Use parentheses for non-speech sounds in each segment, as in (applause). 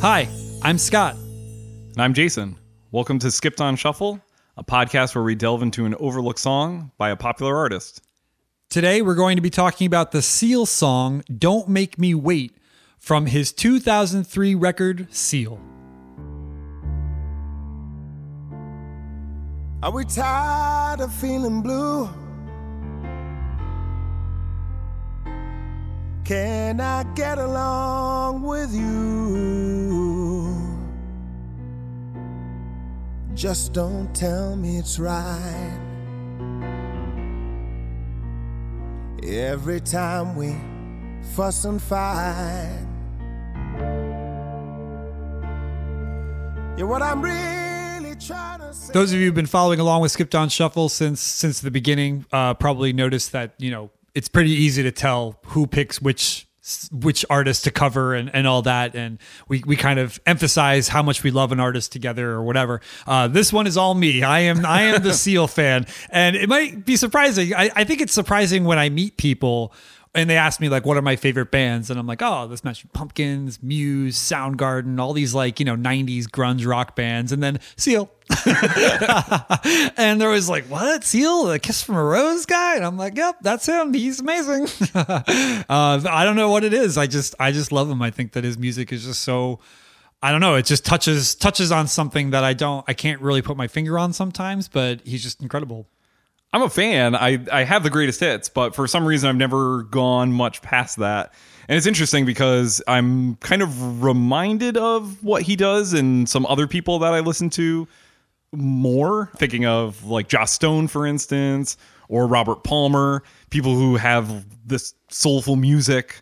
Hi, I'm Scott. And I'm Jason. Welcome to Skipped on Shuffle, a podcast where we delve into an overlooked song by a popular artist. Today we're going to be talking about the Seal song Don't Make Me Wait from his 2003 record Seal. Are we tired of feeling blue? Can I get along with you? Just don't tell me it's right. Every time we fuss and fight. Yeah, what I'm really trying to say. Those of you who've been following along with Skipped on Shuffle since since the beginning uh, probably noticed that you know it's pretty easy to tell who picks which which artist to cover and, and all that. And we, we kind of emphasize how much we love an artist together or whatever. Uh, this one is all me. I am i am the (laughs) seal fan. And it might be surprising. I, I think it's surprising when i meet people and they ask me like what are my favorite bands? And i'm like oh this Smashing Pumpkins muse soundgarden all these like you know 90s grunge rock bands and then seal. (laughs) And there was like what? Seal? The kiss from a rose guy? And i'm like yep that's him. He's amazing. (laughs) Uh, i don't know what it is. I just i just love him. I think that his music is just so I don't know. It just touches touches on something that I don't I can't really put my finger on sometimes, but he's just incredible. I'm a fan. I, I have the greatest hits, but for some reason I've never gone much past that. And it's interesting because I'm kind of reminded of what he does and some other people that I listen to more. Thinking of like Joss Stone, for instance, or Robert Palmer, people who have this soulful music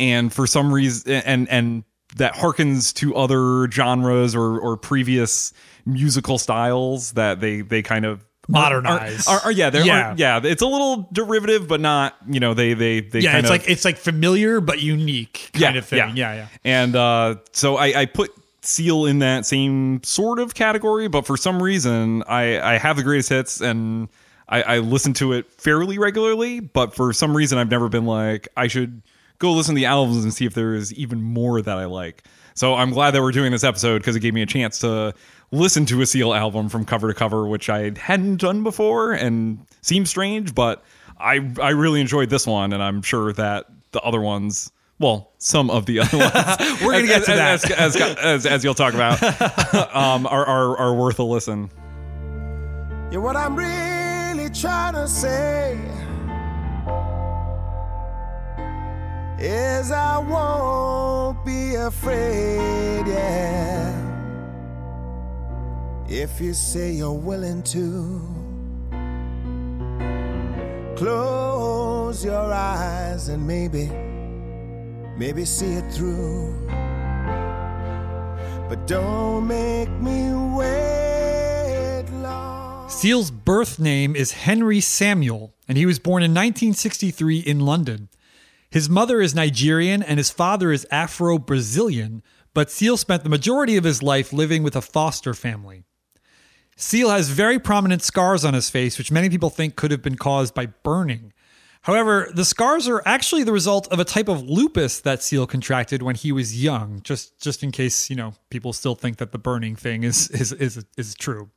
and for some reason and and that harkens to other genres or or previous musical styles that they they kind of Modernize. Are, are, are- yeah, they're Yeah. yeah. It's a little derivative, but not. You know, they they they Yeah, it's of, like it's like familiar but unique kind of thing. Yeah, yeah. And uh, so I, I put Seal in that same sort of category, but for some reason I I have the greatest hits and I, I listen to it fairly regularly, but for some reason I've never been like I should go listen to the albums and see if there is even more that I like. So I'm glad that we're doing this episode because it gave me a chance to listen to a Seal album from cover to cover, which I hadn't done before and seems strange, but I I really enjoyed this one, and I'm sure that the other ones, well, some of the other ones, (laughs) We're gonna get to as, that. as, as, as, as you'll talk about, (laughs) um, are, are are worth a listen. Yeah, what I'm really trying to say is I won't be afraid, yeah. If you say you're willing to close your eyes and maybe, maybe see it through. But don't make me wait long. Seal's birth name is Henry Samuel, and he was born in 1963 in London. His mother is Nigerian and his father is Afro Brazilian, but Seal spent the majority of his life living with a foster family. Seal has very prominent scars on his face, which many people think could have been caused by burning. However, the scars are actually the result of a type of lupus that Seal contracted when he was young, just just in case, you know, people still think that the burning thing is is is, is true.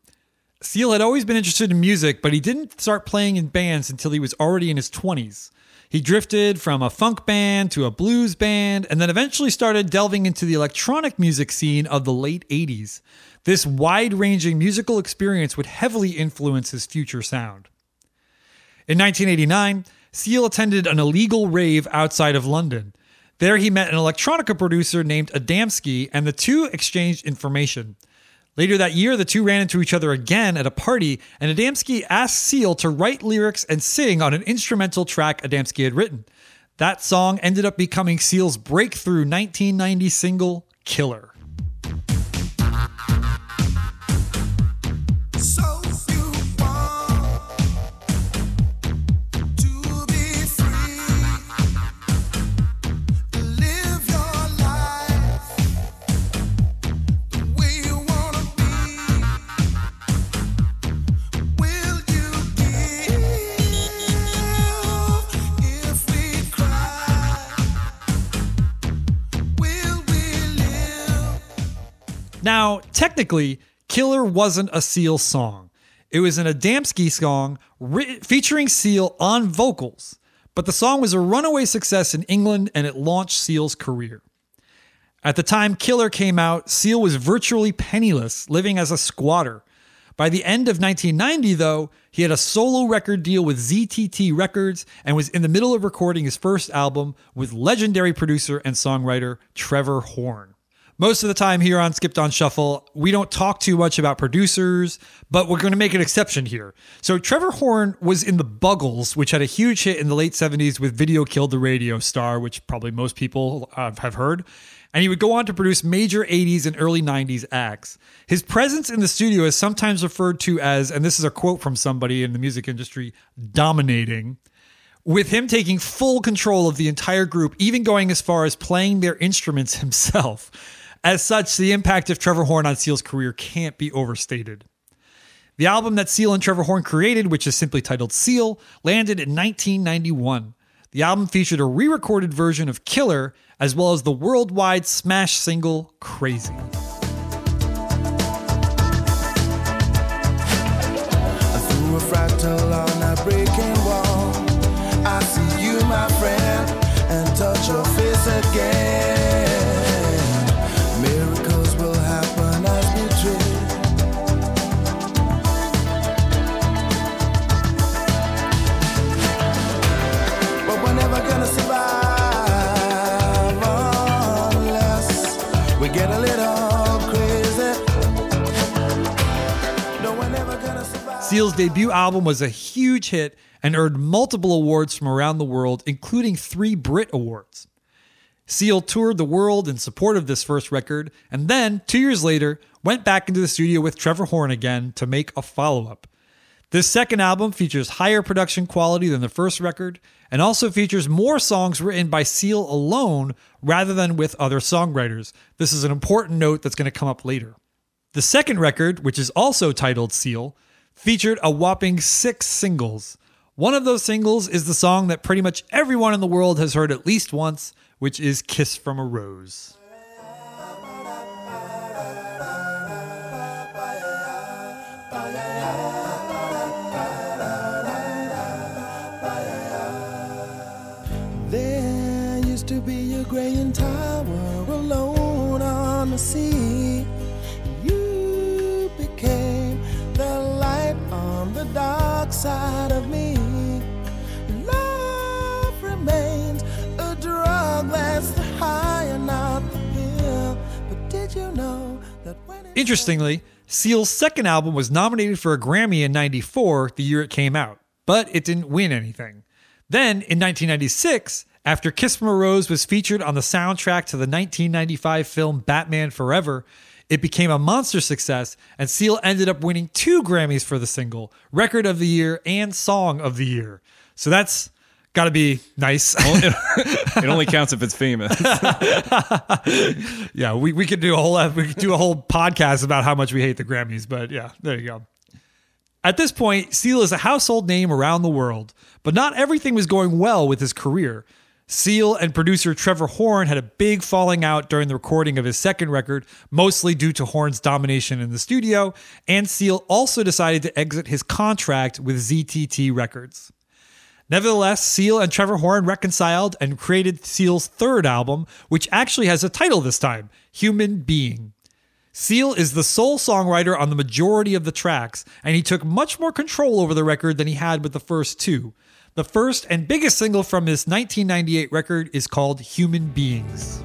Seal had always been interested in music, but he didn't start playing in bands until he was already in his 20s. He drifted from a funk band to a blues band and then eventually started delving into the electronic music scene of the late 80s. This wide ranging musical experience would heavily influence his future sound. In 1989, Seal attended an illegal rave outside of London. There he met an electronica producer named Adamski, and the two exchanged information. Later that year, the two ran into each other again at a party, and Adamski asked Seal to write lyrics and sing on an instrumental track Adamski had written. That song ended up becoming Seal's breakthrough 1990 single, Killer. Technically, Killer wasn't a Seal song. It was an Adamski song featuring Seal on vocals, but the song was a runaway success in England and it launched Seal's career. At the time Killer came out, Seal was virtually penniless, living as a squatter. By the end of 1990, though, he had a solo record deal with ZTT Records and was in the middle of recording his first album with legendary producer and songwriter Trevor Horn. Most of the time here on Skipped on Shuffle, we don't talk too much about producers, but we're going to make an exception here. So, Trevor Horn was in the Buggles, which had a huge hit in the late 70s with Video Killed the Radio Star, which probably most people uh, have heard. And he would go on to produce major 80s and early 90s acts. His presence in the studio is sometimes referred to as, and this is a quote from somebody in the music industry, dominating with him taking full control of the entire group, even going as far as playing their instruments himself. As such, the impact of Trevor Horn on Seal's career can't be overstated. The album that Seal and Trevor Horn created, which is simply titled Seal, landed in 1991. The album featured a re recorded version of Killer, as well as the worldwide smash single Crazy. Seal's debut album was a huge hit and earned multiple awards from around the world, including three Brit Awards. Seal toured the world in support of this first record, and then, two years later, went back into the studio with Trevor Horn again to make a follow up. This second album features higher production quality than the first record and also features more songs written by Seal alone rather than with other songwriters. This is an important note that's going to come up later. The second record, which is also titled Seal, featured a whopping six singles. One of those singles is the song that pretty much everyone in the world has heard at least once, which is Kiss from a Rose. There used to be a graying tower alone on the sea. Dark side of me. Love remains a drug that's high and not the pill. But did you know that when Interestingly, Seal's second album was nominated for a Grammy in 94, the year it came out, but it didn't win anything. Then, in 1996, after Kiss from a Rose was featured on the soundtrack to the 1995 film Batman Forever, it became a monster success, and Seal ended up winning two Grammys for the single Record of the Year and Song of the Year. So that's got to be nice. (laughs) it only counts if it's famous. yeah, we, we could do a whole we could do a whole podcast about how much we hate the Grammys, but yeah, there you go. At this point, Seal is a household name around the world, but not everything was going well with his career. Seal and producer Trevor Horn had a big falling out during the recording of his second record, mostly due to Horn's domination in the studio, and Seal also decided to exit his contract with ZTT Records. Nevertheless, Seal and Trevor Horn reconciled and created Seal's third album, which actually has a title this time Human Being. Seal is the sole songwriter on the majority of the tracks, and he took much more control over the record than he had with the first two. The first and biggest single from his 1998 record is called Human Beings.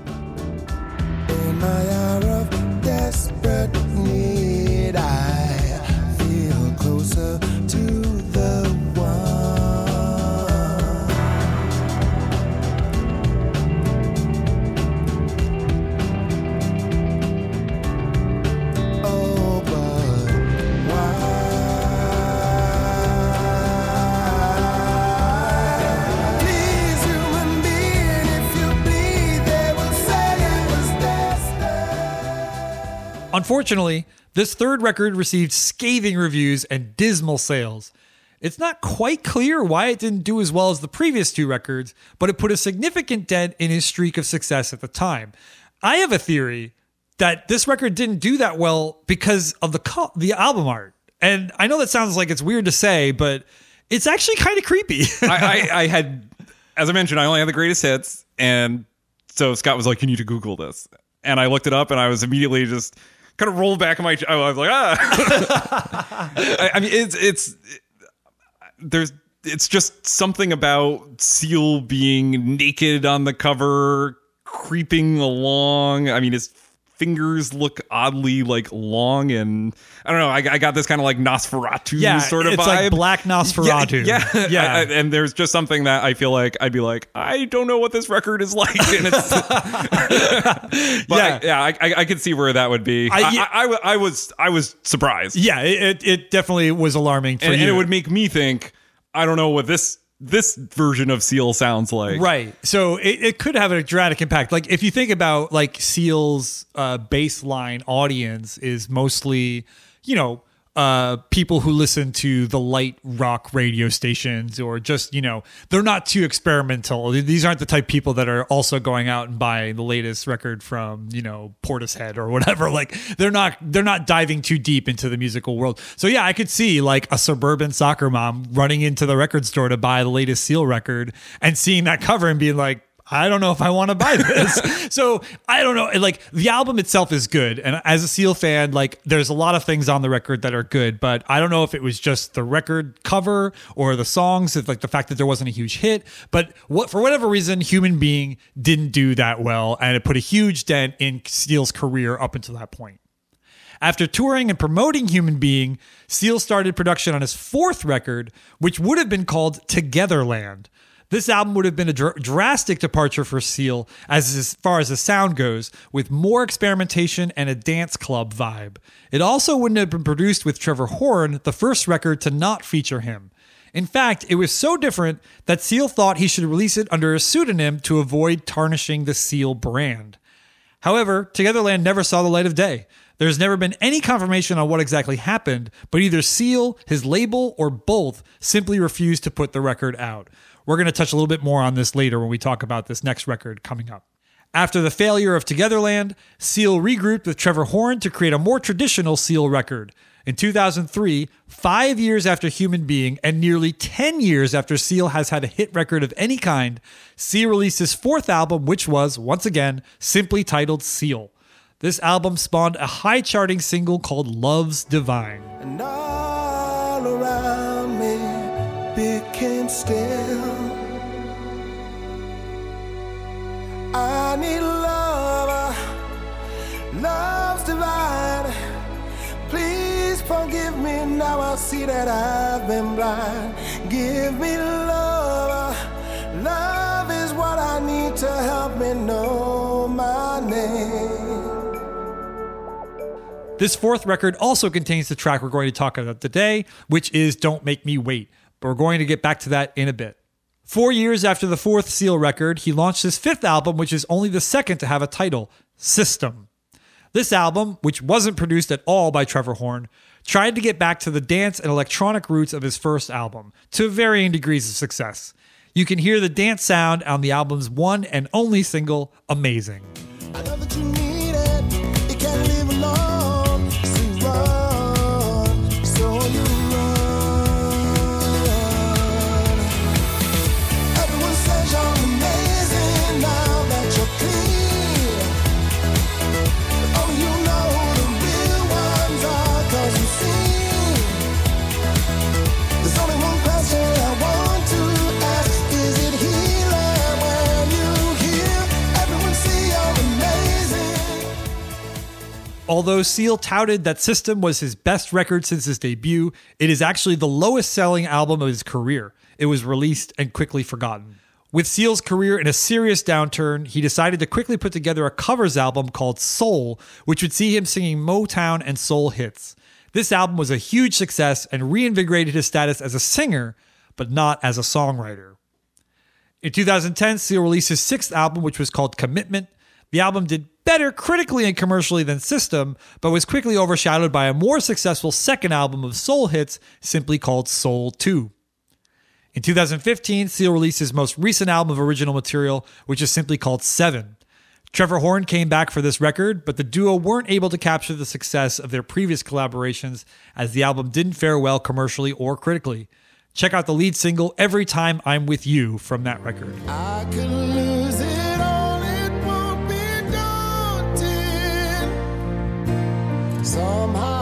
In my hour of desperate need, I Unfortunately, this third record received scathing reviews and dismal sales. It's not quite clear why it didn't do as well as the previous two records, but it put a significant dent in his streak of success at the time. I have a theory that this record didn't do that well because of the co- the album art. And I know that sounds like it's weird to say, but it's actually kind of creepy. I, I, (laughs) I had, as I mentioned, I only had the greatest hits, and so Scott was like, "You need to Google this," and I looked it up, and I was immediately just kind of rolled back in my. I was like, ah. (laughs) I, I mean, it's it's there's it's just something about Seal being naked on the cover, creeping along. I mean, his fingers look oddly like long and I don't know. I, I got this kind of like Nosferatu yeah, sort of it's vibe. like Black Nosferatu. Yeah, yeah, (laughs) yeah. I- I- and there's just something that I feel like I'd be like, I don't know what this record is (laughs) like, and it's. (laughs) but Yeah. I, yeah, I, I, I could see where that would be. I- I, yeah. I, I, was, I was surprised, yeah, it, it, it definitely was alarming for and, you. and it would make me think, I don't know what this this version of Seal sounds like. Right. So it, it could have a dramatic impact. Like if you think about like Seal's uh, baseline audience is mostly, you know, uh, people who listen to the light rock radio stations or just, you know, they're not too experimental. These aren't the type of people that are also going out and buying the latest record from, you know, Portishead or whatever. (laughs) Like they're not they're not diving too deep into the musical world. So yeah, I could see like a suburban soccer mom running into the record store to buy the latest Seal record and seeing that cover and being like, I don't know if I want to buy this. (laughs) so I don't know. Like the album itself is good. And as a Seal fan, like there's a lot of things on the record that are good, but I don't know if it was just the record cover or the songs, like the fact that there wasn't a huge hit. But what for whatever reason, Human Being didn't do that well. And it put a huge dent in Seal's career up until that point. After touring and promoting Human Being, Seal started production on his fourth record, which would have been called Togetherland. This album would have been a dr- drastic departure for Seal as as far as the sound goes, with more experimentation and a dance club vibe. It also wouldn't have been produced with Trevor Horn, the first record to not feature him. In fact, it was so different that Seal thought he should release it under a pseudonym to avoid tarnishing the Seal brand. However, Togetherland never saw the light of day. There's never been any confirmation on what exactly happened, but either Seal, his label, or both simply refused to put the record out. We're going to touch a little bit more on this later when we talk about this next record coming up. After the failure of Togetherland, Seal regrouped with Trevor Horn to create a more traditional Seal record. In 2003, five years after Human Being and nearly 10 years after Seal has had a hit record of any kind, Seal released his fourth album, which was, once again, simply titled Seal. This album spawned a high charting single called Love's Divine. Uh, love's divine. Please forgive me now. I see that I've been blind. Give me love, uh, love is what I need to help me know my name. This fourth record also contains the track we're going to talk about today, which is Don't Make Me Wait. But we're going to get back to that in a bit. Four years after the fourth Seal record, he launched his fifth album, which is only the second to have a title System. This album, which wasn't produced at all by Trevor Horn, tried to get back to the dance and electronic roots of his first album, to varying degrees of success. You can hear the dance sound on the album's one and only single, Amazing. Although Seal touted that System was his best record since his debut, it is actually the lowest selling album of his career. It was released and quickly forgotten. With Seal's career in a serious downturn, he decided to quickly put together a covers album called Soul, which would see him singing Motown and soul hits. This album was a huge success and reinvigorated his status as a singer, but not as a songwriter. In 2010, Seal released his sixth album, which was called Commitment. The album did better critically and commercially than System, but was quickly overshadowed by a more successful second album of soul hits, simply called Soul 2. In 2015, Seal released his most recent album of original material, which is simply called Seven. Trevor Horn came back for this record, but the duo weren't able to capture the success of their previous collaborations as the album didn't fare well commercially or critically. Check out the lead single Every Time I'm With You from that record. Somehow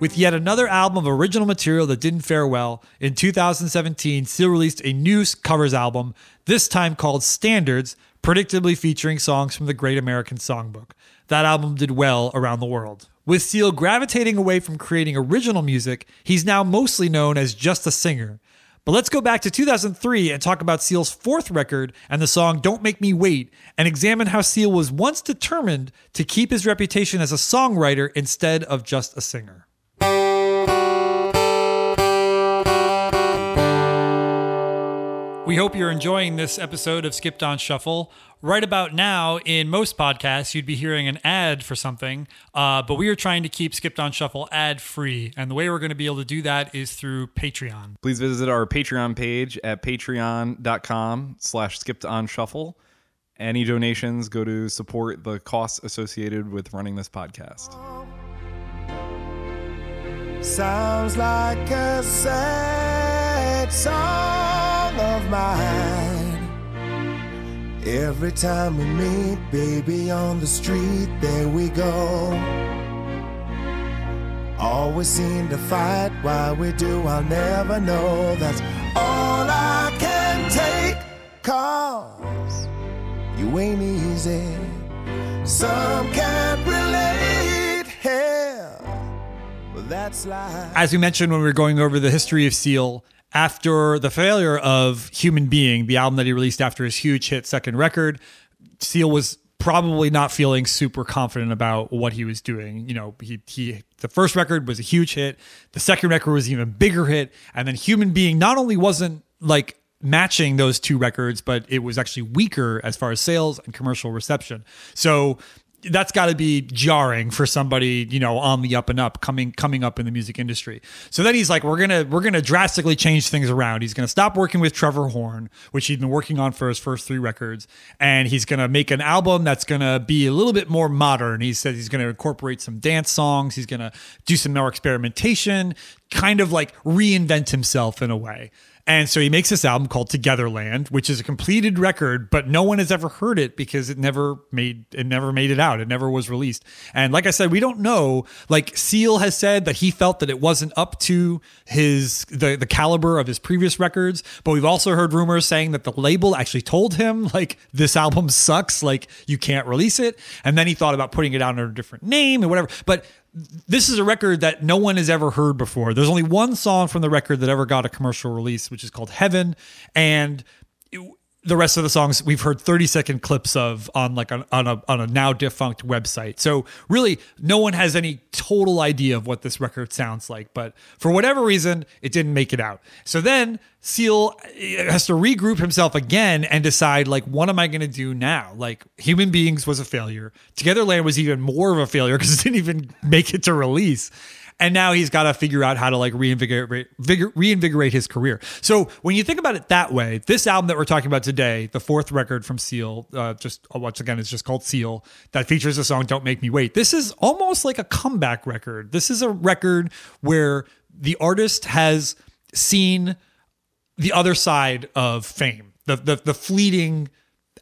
With yet another album of original material that didn't fare well, in 2017, Seal released a new covers album, this time called Standards, predictably featuring songs from the Great American Songbook. That album did well around the world. With Seal gravitating away from creating original music, he's now mostly known as just a singer. But let's go back to 2003 and talk about Seal's fourth record and the song Don't Make Me Wait and examine how Seal was once determined to keep his reputation as a songwriter instead of just a singer. We hope you're enjoying this episode of Skipped on Shuffle. Right about now, in most podcasts, you'd be hearing an ad for something, uh, but we are trying to keep Skipped on Shuffle ad free. And the way we're going to be able to do that is through Patreon. Please visit our Patreon page at patreon.com slash skipped on shuffle. Any donations go to support the costs associated with running this podcast. Sounds like a sad song of mine. Every time we meet, baby, on the street, there we go. Always seem to fight why we do, I'll never know. That's all I can take. Cause you ain't easy. Some can't relate. Hell, well, that's life. As we mentioned when we were going over the history of Seal, after the failure of Human Being, the album that he released after his huge hit second record, Seal was probably not feeling super confident about what he was doing. You know, he he the first record was a huge hit, the second record was even bigger hit, and then Human Being not only wasn't like matching those two records, but it was actually weaker as far as sales and commercial reception. So that's got to be jarring for somebody you know on the up and up coming coming up in the music industry. So then he's like we're gonna we're gonna drastically change things around. He's gonna stop working with trevor horn which he'd been working on for his first three records and he's gonna make an album that's gonna be a little bit more modern. He said he's gonna incorporate some dance songs he's gonna do some more experimentation kind of like reinvent himself in a way and so he makes this album called Togetherland, which is a completed record, but no one has ever heard it because it never made it never made it out. It never was released. And like I said, we don't know. Like Seal has said that he felt that it wasn't up to his the the caliber of his previous records, but we've also heard rumors saying that the label actually told him like this album sucks, like you can't release it. And then he thought about putting it out under a different name and whatever. But this is a record that no one has ever heard before. There's only one song from the record that ever got a commercial release, which is called Heaven. And the rest of the songs we've heard 30 second clips of on like on, on a on a now defunct website. So really no one has any total idea of what this record sounds like, but for whatever reason it didn't make it out. So then Seal eh, has to regroup himself again and decide like what am I going to do now? Like Human Beings was a failure. Togetherland was even more of a failure because it didn't even make it to release and now he's got to figure out how to like reinvigorate vigor, reinvigorate his career. So when you think about it that way, this album that we're talking about today, the fourth record from Seal, uh, just uh, once again, it's just called Seal, that features the song "Don't Make Me Wait." This is almost like a comeback record. This is a record where the artist has seen the other side of fame, the the, the fleeting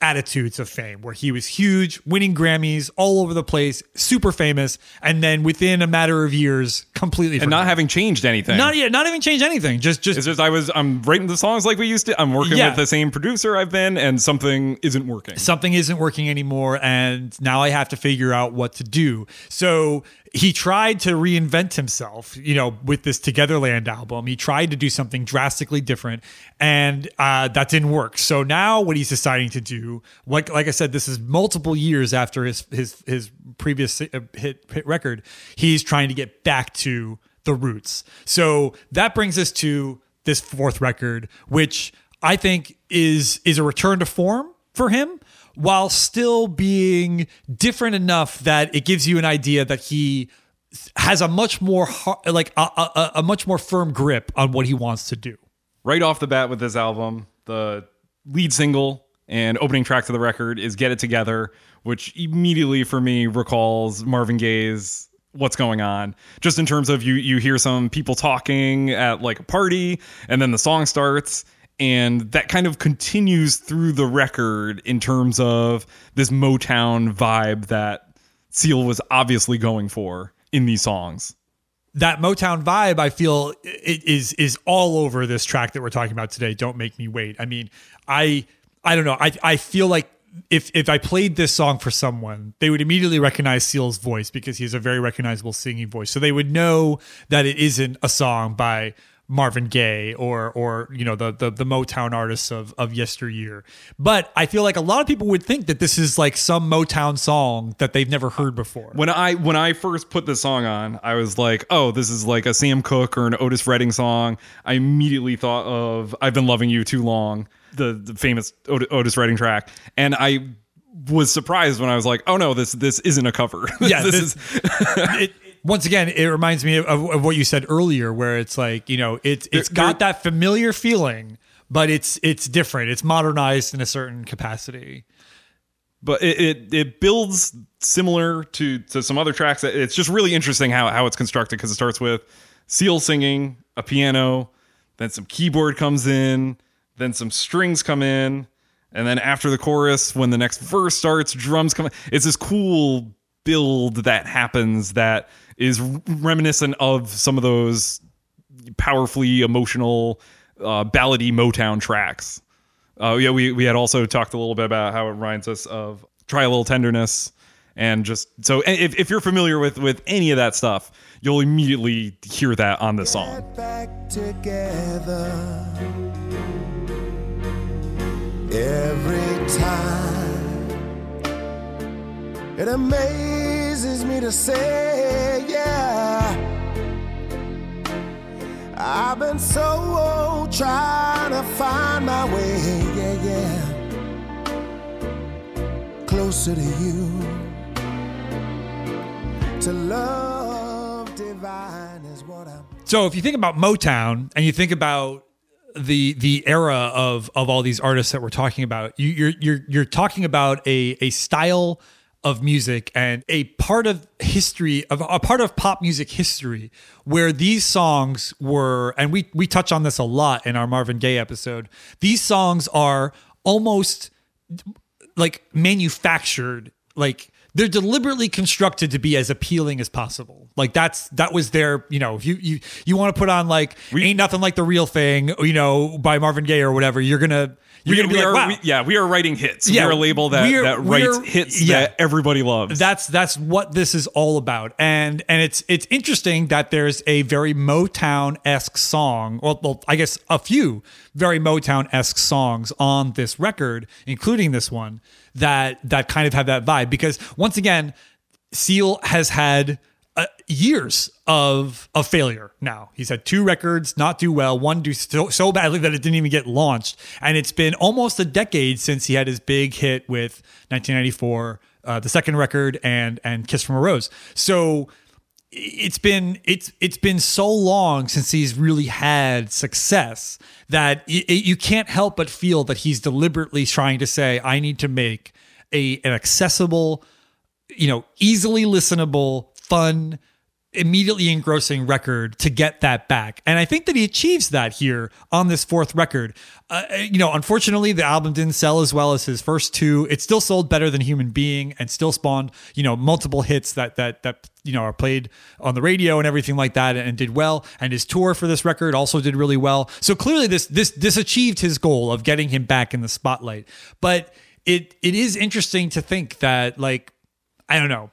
attitudes of fame where he was huge winning grammys all over the place super famous and then within a matter of years completely And not having changed anything. not yet not even changed anything just just It's just I was I'm writing the songs like we used to. I'm working Yeah. with the same producer I've been, and something isn't working. something isn't working anymore and now I have to figure out what to do. So he tried to reinvent himself, you know, with this Togetherland album. He tried to do something drastically different and uh, that didn't work. So now what he's deciding to do, like like I said, this is multiple years after his his his previous uh, hit hit record. He's trying to get back to the roots. So that brings us to this fourth record, which I think is is a return to form for him while still being different enough that it gives you an idea that he has a much more like a, a, a much more firm grip on what he wants to do. right off the bat with this album, the lead single and opening track to the record is Get It Together, which immediately for me recalls Marvin Gaye's What's Going On. Just in terms of you you hear some people talking at like a party and then the song starts and that kind of continues through the record in terms of this Motown vibe that Seal was obviously going for in these songs. that Motown vibe, I feel is is all over this track that we're talking about today. Don't make me wait. I mean, I I don't know. I I feel like if if I played this song for someone, they would immediately recognize Seal's voice because he has a very recognizable singing voice. So they would know that it isn't a song by Marvin Gaye or or you know the the, the Motown artists of of yesteryear. But I feel like a lot of people would think that this is like some Motown song that they've never heard before. When I when I first put this song on, I was like, "Oh, this is like a Sam Cooke or an Otis Redding song." I immediately thought of "I've Been Loving You Too Long," the, the famous Ot- Otis Redding track, and I was surprised when I was like, "Oh no, this this isn't a cover." (laughs) Yeah, this, this- is (laughs) it, once again, it reminds me of, of what you said earlier, where it's like you know it's it's There- got that familiar feeling, but it's it's different. It's modernized in a certain capacity. but it, it it builds similar to to some other tracks. It's just really interesting how how it's constructed because it starts with Seal singing, a piano, then some keyboard comes in, then some strings come in, and then after the chorus, when the next verse starts, drums come. in. It's this cool build that happens that is reminiscent of some of those powerfully emotional uh, ballady Motown tracks. Oh yeah, we we had also talked a little bit about how it reminds us of "Try a Little Tenderness," and just so if if you're familiar with with any of that stuff, you'll immediately hear that on this song. Every time. It amazes me to say, yeah. I've been so old trying to find my way, yeah, yeah. Closer to you. To love divine is what I'm. So if you think about Motown and you think about the the era of of all these artists that we're talking about, you, you're you're you're talking about a a style of music and a part of history of a part of pop music history where these songs were and we we touch on this a lot in our Marvin Gaye episode. These songs are almost like manufactured like they're deliberately constructed to be as appealing as possible like that's that was their you know if you you you want to put on like we, ain't nothing like the real thing you know by marvin gaye or whatever you're gonna you're We, gonna be like are, wow we- yeah, we are writing hits. Yeah, we are a label that we're- that writes we're- hits yeah. that everybody loves. that's that's what this is all about and and it's it's interesting that there's a very motown-esque song well, well i guess a few very motown-esque songs on this record including this one that that kind of have that vibe because once again seal has had uh, years of of failure now. He's had two records not do well, one do so, so badly that it didn't even get launched, and it's been almost a decade since he had his big hit with 1994, uh, the second record, and and Kiss from a Rose. So it's been it's it's been so long since he's really had success that y- y- you can't help but feel that he's deliberately trying to say I need to make a an accessible you know, easily listenable, fun, immediately engrossing record to get that back. And I think that he achieves that here on this fourth record. Uh, you know, unfortunately, the album didn't sell as well as his first two. It still sold better than Human Being and still spawned, you know, multiple hits that that that you know are played on the radio and everything like that and did well. And his tour for this record also did really well. So clearly this this this achieved his goal of getting him back in the spotlight. But it it is interesting to think that like I don't know.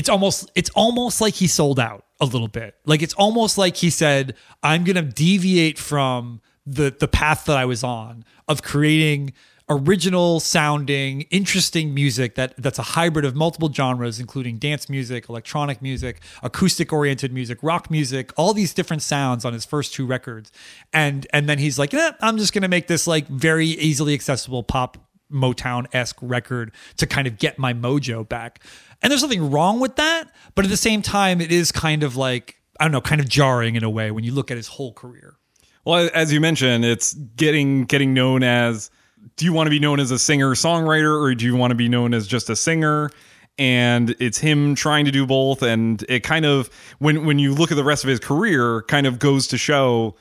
It's almost it's almost like he sold out a little bit. Like it's almost like he said, "I'm going to deviate from the the path that I was on of creating original sounding, interesting music that that's a hybrid of multiple genres, including dance music, electronic music, acoustic oriented music, rock music, all these different sounds on his first two records. And and then he's like, eh, I'm just gonna make this like very easily accessible pop Motown esque record to kind of get my mojo back. And there's nothing wrong with that, but at the same time, it is kind of like I don't know, kind of jarring in a way when you look at his whole career. Well, as you mentioned, it's getting getting known as. Do you want to be known as a singer songwriter, or do you want to be known as just a singer? And it's him trying to do both, and it kind of when when you look at the rest of his career, kind of goes to show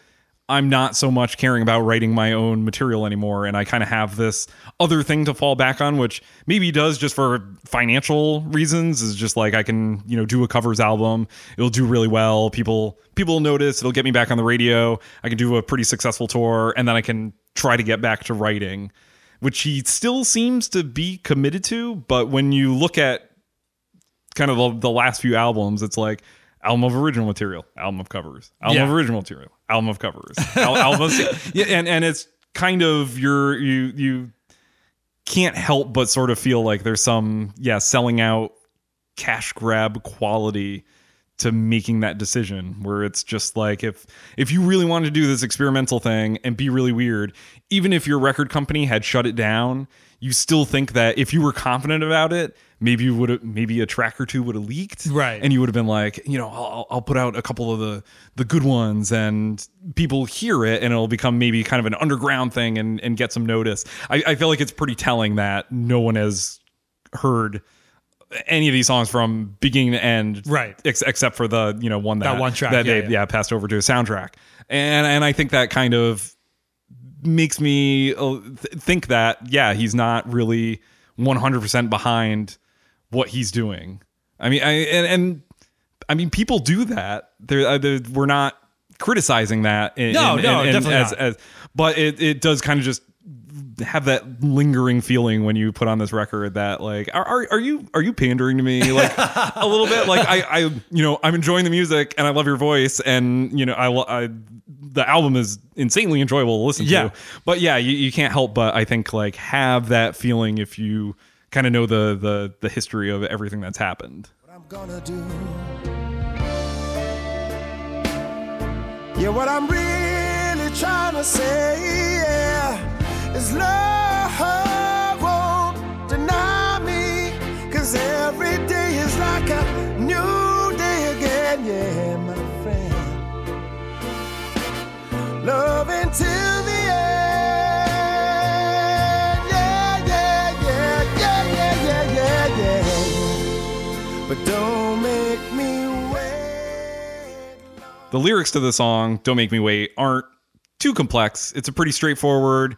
I'm not so much caring about writing my own material anymore. And I kind of have this other thing to fall back on, which maybe does just for financial reasons is just like I can, you know, do a covers album. It'll do really well. People, people will notice. It'll get me back on the radio. I can do a pretty successful tour and then I can try to get back to writing, which he still seems to be committed to. But when you look at kind of the, the last few albums, it's like, album of original material, album of covers, album Yeah. of original material, album of covers, al- album (laughs) yeah, and and it's kind of your you you can't help but sort of feel like there's some yeah selling out cash grab quality to making that decision where it's just like if if you really wanted to do this experimental thing and be really weird even if your record company had shut it down you still think that if you were confident about it maybe you would have maybe a track or two would have leaked Right. and you would have been like you know I'll, I'll put out a couple of the the good ones and people hear it and it'll become maybe kind of an underground thing and and get some notice i, I feel like it's pretty telling that no one has heard any of these songs from beginning to end, Right. Ex- except for the you know one that That one track, that yeah, they yeah. yeah passed over to a soundtrack, and and I think that kind of makes me uh, think that yeah he's not really one hundred percent behind what he's doing. I mean, I and, and I mean people do that. They're, uh, they're we're not criticizing that. In, No, in- no, in- in- definitely as, not. as but it it does kind of just have that lingering feeling when you put on this record that like are, are, are you are you pandering to me like a little bit like I I you know I'm enjoying the music and I love your voice and you know I, I the album is insanely enjoyable to listen Yeah. to but yeah you, you can't help but I think like have that feeling if you kind of know the the the history of everything that's happened what I'm gonna do. Yeah, what I'm really trying to say, yeah, is love won't deny me. Cause every day is like a love until the end. Yeah, yeah, yeah, yeah, yeah, yeah, yeah, yeah. But don't make me wait. The lyrics to the song, Don't Make Me Wait, aren't too complex. It's a pretty straightforward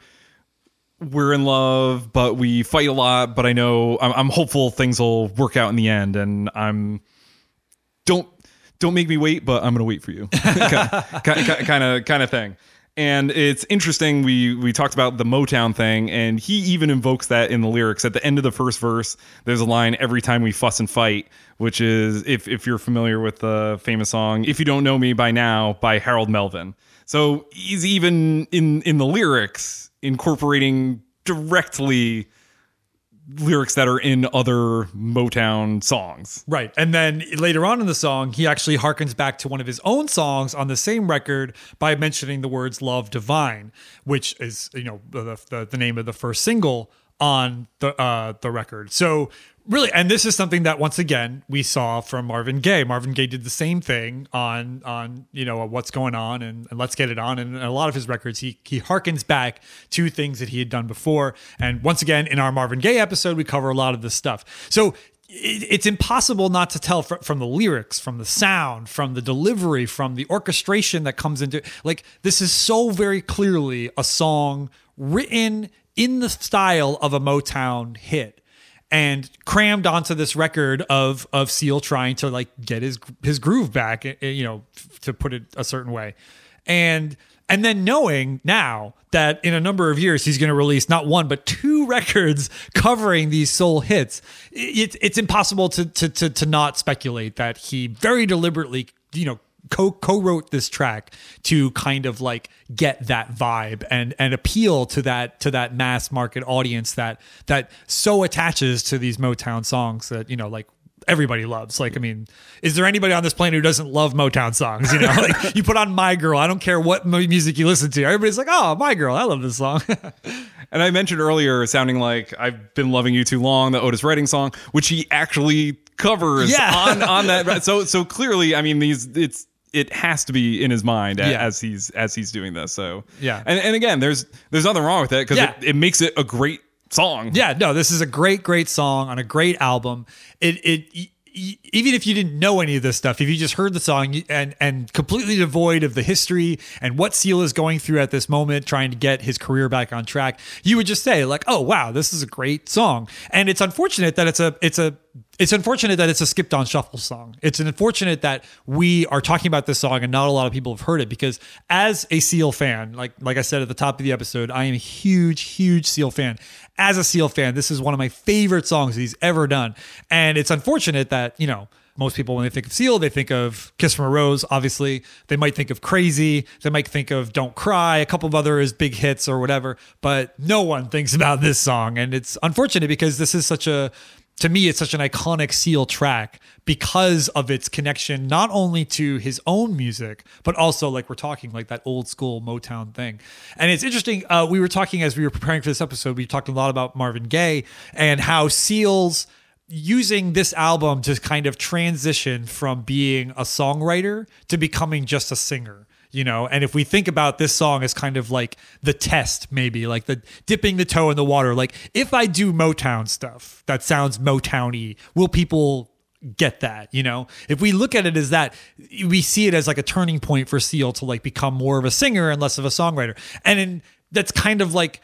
we're in love, but we fight a lot. But I know I'm, I'm hopeful things will work out in the end, and I'm don't make me wait, but I'm gonna wait for you, kind of kind of thing. And it's interesting. We we talked about the Motown thing, and he even invokes that in the lyrics at the end of the first verse. There's a line every time we fuss and fight, which is if if you're familiar with the famous song "If You Don't Know Me by Now" by Harold Melvin. So he's even in in the lyrics incorporating directly lyrics that are in other Motown songs. Right. And then later on in the song, he actually harkens back to one of his own songs on the same record by mentioning the words Love Divine, which is, you know, the, the, the name of the first single on the uh, the record. So really, and this is something that once again we saw from Marvin Gaye. Marvin Gaye did the same thing on on you know what's going on and, and let's get it on. And a lot of his records, he he harkens back to things that he had done before. And once again, in our Marvin Gaye episode, we cover a lot of this stuff. So it's impossible not to tell from the lyrics, from the sound, from the delivery, from the orchestration that comes into like this is so very clearly a song written in the style of a Motown hit and crammed onto this record of of Seal trying to like get his his groove back, eh, eh, you know, to put it a certain way. And and then knowing now that in a number of years he's going to release not one but two (laughs) records covering these soul hits, it, it's impossible to, to to to not speculate that he very deliberately, you know, co co-wrote this track to kind of like get that vibe and and appeal to that to that mass market audience that that so attaches to these Motown songs that you know like everybody loves. Like, I mean, is there anybody on this planet who doesn't love Motown songs? You know, (laughs) like you put on My Girl, I don't care what music you listen to. Everybody's like, oh, My Girl, I love this song. (laughs) And I mentioned earlier, sounding like I've been loving you too long, the Otis Redding song, which he actually covers Yeah. on on that. (laughs) So so clearly, I mean, these it's it has to be in his mind a- Yeah. as he's as he's doing this. So Yeah. and and again, there's there's nothing wrong with it because Yeah. it, it makes it a great song. yeah, no, this is a great, great song on a great album. It, it, even if you didn't know any of this stuff, if you just heard the song and and completely devoid of the history and what Seal is going through at this moment, trying to get his career back on track, you would just say like, "Oh wow, this is a great song." And it's unfortunate that it's a it's a it's unfortunate that it's a skipped on shuffle song. It's unfortunate that we are talking about this song and not a lot of people have heard it because as a Seal fan, like like I said at the top of the episode, I am a huge, huge Seal fan. As a Seal fan, this is one of my favorite songs he's ever done. And it's unfortunate that, you know, most people, when they think of Seal, they think of Kiss from a Rose, obviously. They might think of Crazy. They might think of Don't Cry, a couple of other his big hits or whatever. But no one thinks about this song. And it's unfortunate because this is such a, to me, it's such an iconic Seal track because of its connection not only to his own music, but also, like we're talking, like that old school Motown thing. And it's interesting. Uh, we were talking as we were preparing for this episode, we talked a lot about Marvin Gaye and how Seal's using this album to kind of transition from being a songwriter to becoming just a singer you know? And if we think about this song as kind of like the test maybe like the dipping the toe in the water like if i do motown stuff that sounds motowny will people get that you know? If we look at it as that we see it as like a turning point for seal to like become more of a singer and less of a songwriter. And in, that's kind of like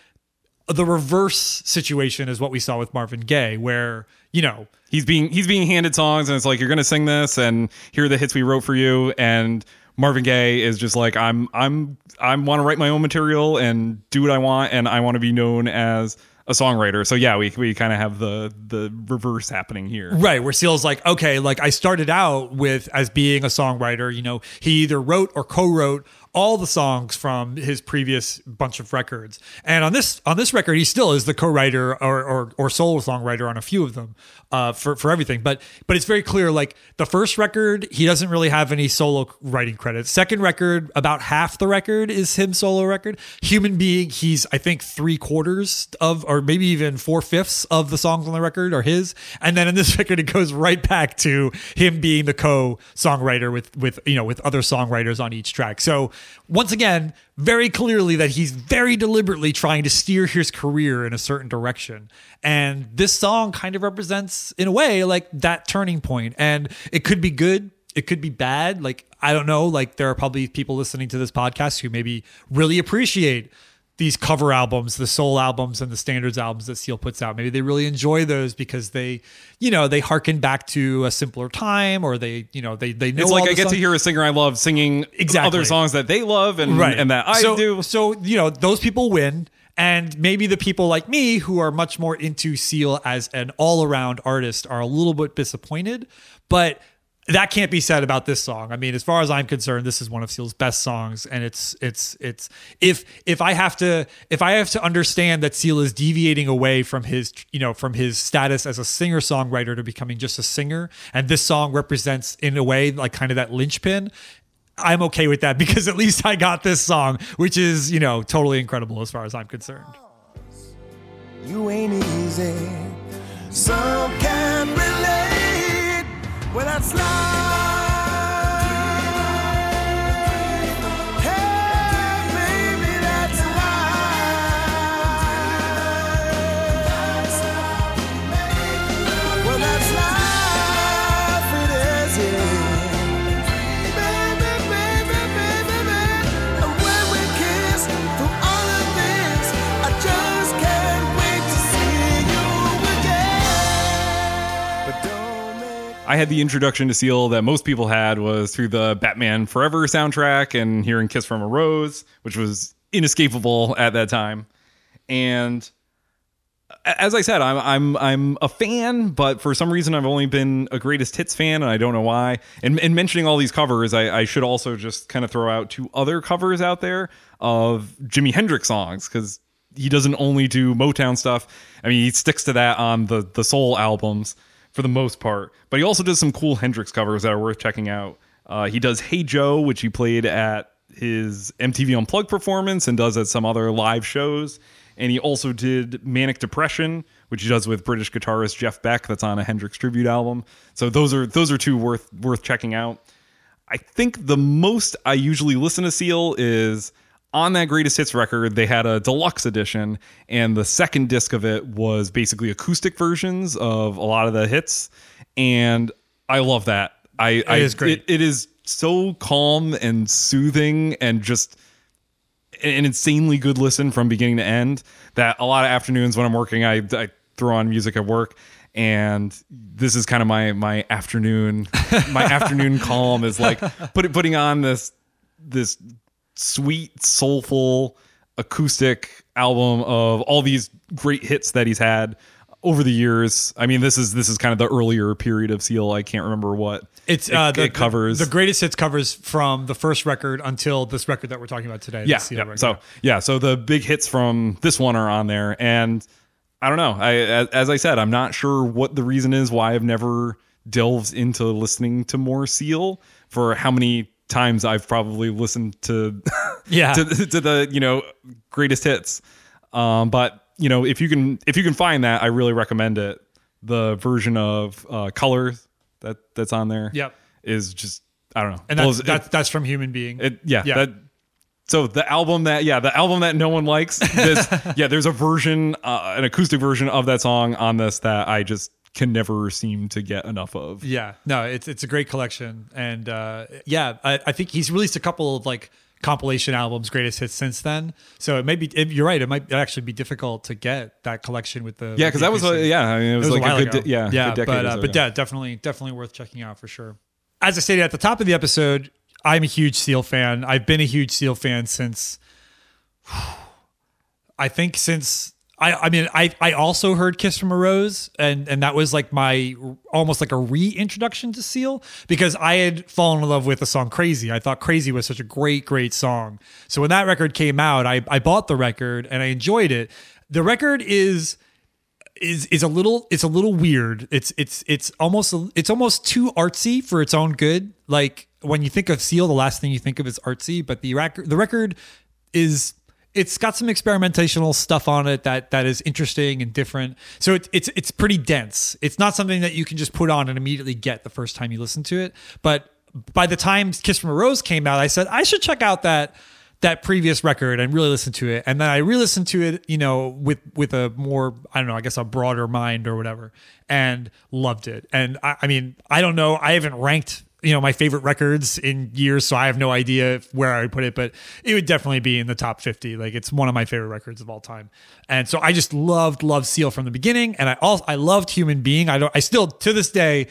the reverse situation is what we saw with Marvin Gaye, where you know he's being he's being handed songs and it's like you're gonna sing this and here are the hits we wrote for you. And Marvin Gaye is just like I'm I'm I want to write my own material and do what I want and I want to be known as a songwriter. So yeah, we we kind of have the the reverse happening here. Right, where Seal's like, okay, like I started out with as being a songwriter, you know, he either wrote or co-wrote all the songs from his previous bunch of records. And on this on this record, he still is the co-writer or or, or solo songwriter on a few of them uh, for for everything. But but it's very clear, like the first record, he doesn't really have any solo writing credits. Second record, about half the record is him solo record. Human Being, he's I think three quarters of, or maybe even four fifths of the songs on the record are his. And then in this (laughs) record, it goes right back to him being the co-songwriter with with you know with other songwriters on each track. So once again, very clearly that he's very deliberately trying to steer his career in a certain direction. And this song kind of represents, in a way, like that turning point. And it could be good, it could be bad. Like, I don't know. Like, there are probably people listening to this podcast who maybe really appreciate these cover albums, the soul albums and the standards albums that Seal puts out. Maybe they really enjoy those because they, you know, they harken back to a simpler time or they, you know, they they know It's all like I get songs. to hear a singer I love singing Exactly. other songs that they love and right and that I so, do. so you know those people win and maybe the people like me who are much more into seal as an all-around artist are a little bit disappointed but that can't be said about this song. I mean, as far as I'm concerned, this is one of Seal's best songs, and it's it's it's if if I have to if I have to understand that Seal is deviating away from his you know from his status as a singer songwriter to becoming just a singer, and this song represents in a way like kind of that linchpin. I'm okay with that (laughs) because at least I got this song, which is, you know, totally incredible as far as I'm concerned. You ain't easy. Some. Well, that's life. I had the introduction to Seal that most people had was through the Batman Forever soundtrack and hearing Kiss from a Rose, which was inescapable at that time. And as I said, I'm I'm I'm a fan, but for some reason I've only been a greatest hits fan, and I don't know why. And, and mentioning all these covers, I, I should also just kind of throw out two other covers out there of Jimi Hendrix songs because he doesn't only do Motown stuff. I mean, he sticks to that on the the soul albums for the most part, but he also does some cool Hendrix covers that are worth checking out. Uh, he does Hey Joe, which he played at his MTV Unplugged performance and does at some other live shows. And he also did Manic Depression, which he does with British guitarist Jeff Beck. That's on a Hendrix tribute album. So those are those are two worth worth checking out. I think the most I usually listen to Seal is on that greatest hits record. They had a deluxe edition, and the second disc of it was basically acoustic versions of a lot of the hits, and I love that. I it I, is great. It, it is so calm and soothing and just an insanely good listen from beginning to end that a lot of afternoons when I'm working, I, I throw on music at work. And this is kind of my my afternoon my (laughs) afternoon calm is like put, putting on this this sweet soulful acoustic album of all these great hits that he's had over the years. I mean, this is this is kind of the earlier period of Seal. I can't remember what It's it, uh, the, it covers. the, the greatest hits covers from the first record until this record that we're talking about today. yeah, yeah. record. So yeah, so the big hits from this one are on there, and I don't know. I as, as I said, I'm not sure what the reason is why I've never delved into listening to more Seal for how many times I've probably listened to (laughs) Yeah. to, to the you know greatest hits. Um, but you know if you can if you can find that, I really recommend it. The version of uh, Color that that's on there, Yep. is just I don't know. and that's it- that's, that's from Human Being. it, yeah, Yeah. That, so the album that yeah the album that no one likes. This (laughs) yeah, there's a version, uh, an acoustic version of that song on this that I just can never seem to get enough of. Yeah, no, it's it's a great collection, and uh, yeah, I, I think he's released a couple of like compilation albums, greatest hits since then. So it may be, it, you're right, it might actually be difficult to get that collection with the Yeah, because that was a, yeah, I mean, it was, like a, while good de- yeah, yeah, good but uh, so but yeah, definitely definitely worth checking out for sure. As I stated at the top of the episode, I'm a huge Seal fan. I've been a huge Seal fan since (sighs) I think since I I mean I I also heard Kiss from a Rose and and that was like my almost like a reintroduction to Seal because I had fallen in love with the song Crazy. I thought Crazy was such a great great song. So when that record came out, I I bought the record and I enjoyed it. The record is is is a little it's a little weird. It's it's it's almost it's almost too artsy for its own good. Like when you think of Seal, the last thing you think of is artsy, but the record the record is it's got some experimentational stuff on it that that is interesting and different. So it's it's it's pretty dense. It's not something that you can just put on and immediately get the first time you listen to it. But by the time Kiss from a Rose came out, I said I should check out that that previous record and really listen to it. And then I re-listened to it, you know, with with a more I don't know, I guess a broader mind or whatever, and loved it. And I, I mean, I don't know, I haven't ranked you know my favorite records in years, so I have no idea where I would put it, but it would definitely be in the top fifty. Like it's one of my favorite records of all time. And so I just loved loved Seal from the beginning, and I also I loved Human Being. I don't I still to this day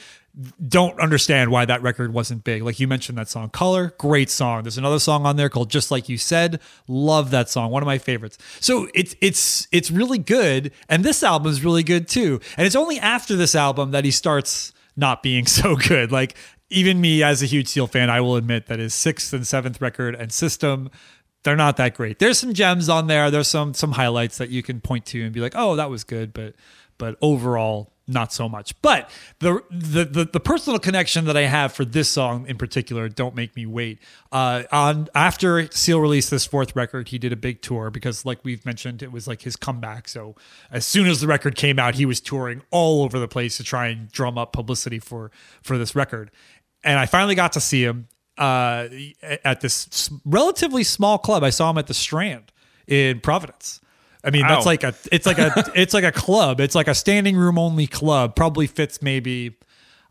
don't understand why that record wasn't big. Like you mentioned that song Color, great song. There's another song on there called Just Like You Said. Love that song. One of my favorites. So it's it's it's really good and this album is really good too. And it's only after this album that he starts not being (laughs) so good. Like even me as a huge Seal fan, I will admit that his 6th and 7th record and System they're not that great. There's some gems on there. There's some some highlights that you can point to and be like, "Oh, that was good," but but overall not so much. But the, the the the personal connection that I have for this song in particular, "Don't Make Me Wait," uh, on after Seal released this fourth record, he did a big tour because, like we've mentioned, it was like his comeback. So as soon as the record came out, he was touring all over the place to try and drum up publicity for for this record. And I finally got to see him uh, at this relatively small club. I saw him at the Strand in Providence. I mean, that's Wow. like a it's like a (laughs) it's like a club. It's like a standing room only club. Probably fits maybe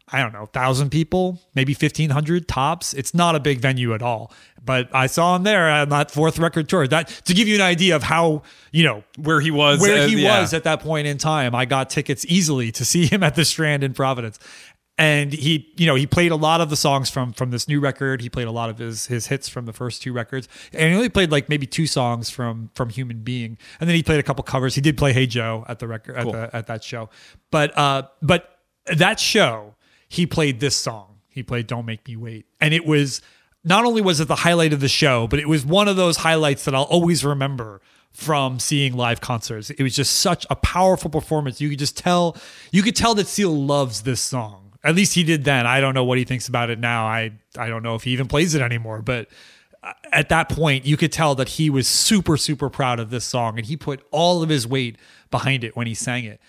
I don't know, thousand people, maybe fifteen hundred tops. It's not a big venue at all. But I saw him there on that fourth record tour. That to give you an idea of how you know Where he was, where he yeah. was at that point in time. I got tickets easily to see him at the Strand in Providence. And he you know he played a lot of the songs from from this new record he played a lot of his his hits from the first two records and he only played like maybe two songs from from human being and then he played a couple covers he did play hey joe at the record Cool. at the at that show but uh but that show he played this song he played don't make me wait and it was not only was it the highlight of the show but it was one of those highlights that i'll always remember from seeing live concerts. It was just such a powerful performance. You could just tell you could tell that Seal loves this song. At least he did then. I don't know what he thinks about it now. I I don't know if he even plays it anymore, but uh, at that point you could tell that he was super super proud of this song and he put all of his weight behind it when he sang it.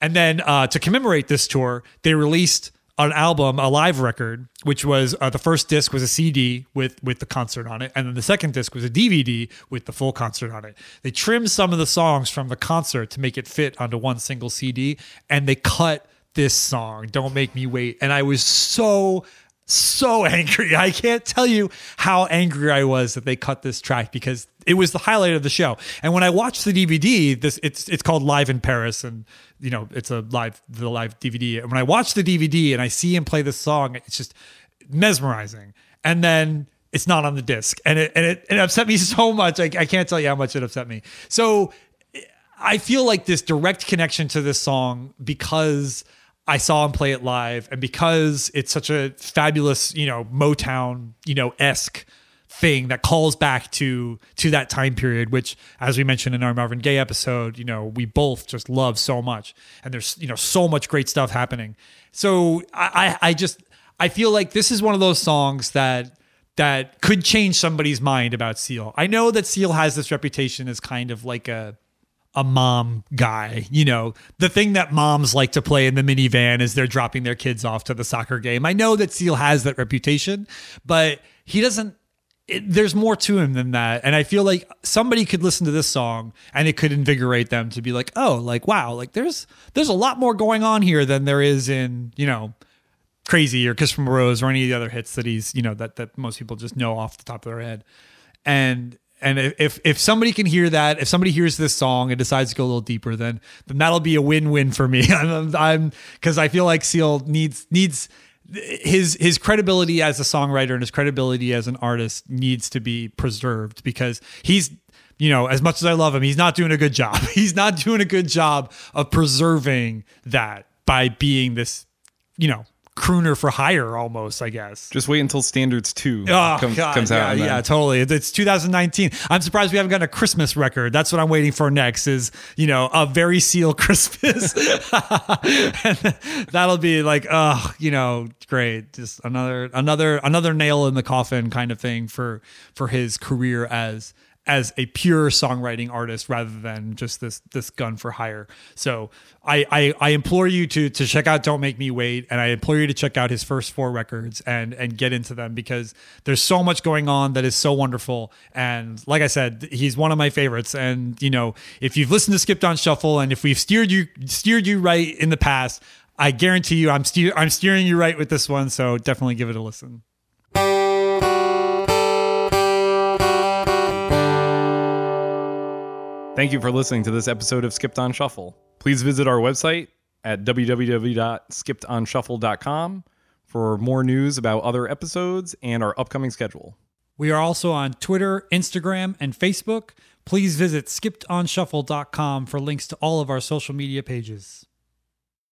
And then uh, to commemorate this tour, they released an album, a live record, which was uh, the first disc was a CD with with the concert on it, and then the second disc was a DVD with the full concert on it. They trimmed some of the songs from the concert to make it fit onto one single CD, and they cut this song, "Don't Make Me Wait," and I was so so (laughs) angry. I can't tell you how angry I was that they cut this track because it was the highlight of the show. And when I watched the DVD, this it's it's called Live in Paris and you know, it's a live the live DVD. And when I watch the DVD and I see him play this song, it's just mesmerizing. And then it's not on the disc. And it and it, it upset me (laughs) so much. I, I can't tell you how much it upset me. So I feel like this direct connection to this song because I saw him play it live and because it's such a fabulous, you know, Motown, you know, esque thing that calls back to to that time period, which as we mentioned in our Marvin Gaye episode, you know, we both just love so much. And there's, you know, so much great stuff happening. So I I, I just I feel like this is one of those songs that that could change somebody's mind about Seal. I know that Seal has this reputation as kind of like a a mom guy. You know, the thing that moms like to play in the minivan as they're dropping their kids off to the soccer game. I know that Seal has that reputation, but he doesn't. It, there's more to him than that, and I feel like somebody could listen to this song and it could invigorate them to be like, oh, like wow, like there's there's a lot more going on here than there is in you know crazy or Kiss from a Rose or any of the other hits that he's you know that that most people just know off the top of their head, and and if if somebody can hear that, if somebody hears this song and decides to go a little deeper, then then that'll be a win win for me. (laughs) I'm because I feel like Seal needs needs his his credibility as a songwriter and his credibility as an artist needs to be preserved because he's you know as much as I love him, he's not doing a good job. (laughs) He's not doing a good job of preserving that by being this you know crooner for hire almost i guess Just wait until Standards 2 Oh, comes, God, comes out. yeah, totally. It's- It's 2019. I'm surprised we haven't gotten a Christmas record. That's what I'm waiting for next. Is you know a very seal (laughs) Christmas. (laughs) and that'll be like, oh, you know, great. Just another another another nail in the coffin kind of thing for for his career as as a pure songwriting artist rather than just this this gun for hire. So I, I I implore you to to check out Don't Make Me Wait and I implore you to check out his first four records and and get into them because there's so much going on that is so wonderful and like I said he's one of my favorites and you know if you've listened to Skipped on Shuffle and if we've steered you steered you right in the past I guarantee you I'm steer I'm steering you right with this one so definitely give it a listen. Thank you for listening to this episode of Skipped on Shuffle. Please visit our website at www.skippedonshuffle.com for more news about other episodes and our upcoming schedule. We are also on Twitter, Instagram, and Facebook. Please visit skippedonshuffle.com for links to all of our social media pages.